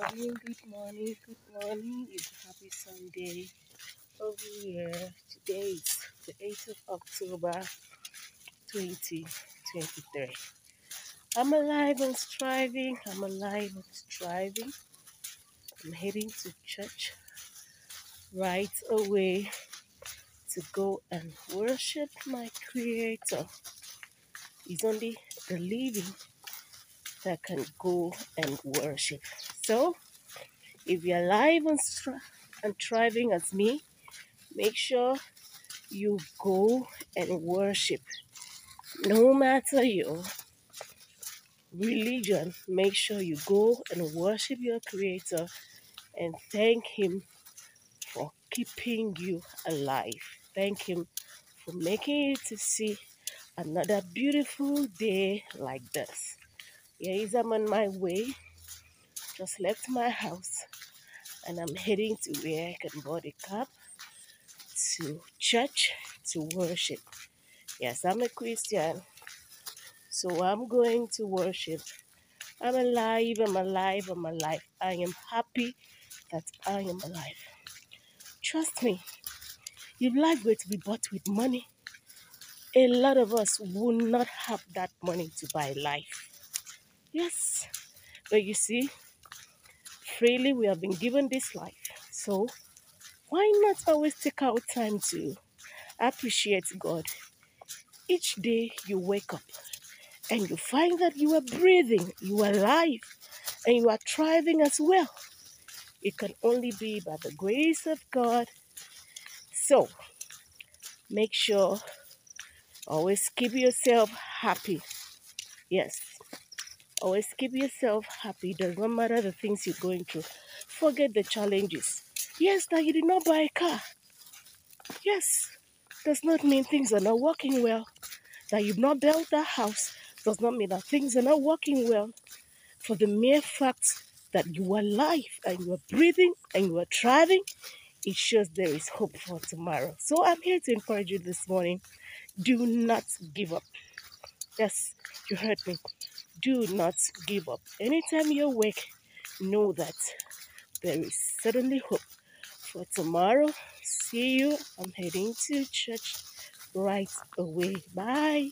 morning, good morning, good morning. It's a happy Sunday oh, over here. Today is the 8th of October 2023. I'm alive and striving. I'm alive and striving. I'm heading to church right away to go and worship my Creator. It's only the living that can go and worship. So, if you're alive and, and thriving as me, make sure you go and worship. No matter your religion, make sure you go and worship your Creator and thank Him for keeping you alive. Thank Him for making you to see another beautiful day like this. Is I'm on my way. Just left my house and I'm heading to where I can board a cab to church to worship. Yes, I'm a Christian, so I'm going to worship. I'm alive, I'm alive, I'm alive. I am happy that I am alive. Trust me, your life to be bought with money, a lot of us would not have that money to buy life. Yes, but you see, freely we have been given this life. So why not always take out time to appreciate God? Each day you wake up and you find that you are breathing, you are alive, and you are thriving as well. It can only be by the grace of God. So make sure always keep yourself happy. Yes, always keep yourself happy. Does not matter the things you're going through. Forget the challenges. Yes, that you did not buy a car. Yes, does not mean things are not working well. That you've not built a house does not mean that things are not working well. For the mere fact that you are alive and you are breathing and you are thriving, it shows there is hope for tomorrow. So I'm here to encourage you this morning. Do not give up. Yes, you heard me. Do not give up. Anytime you awake, know that there is certainly hope for tomorrow. See you. I'm heading to church right away. Bye.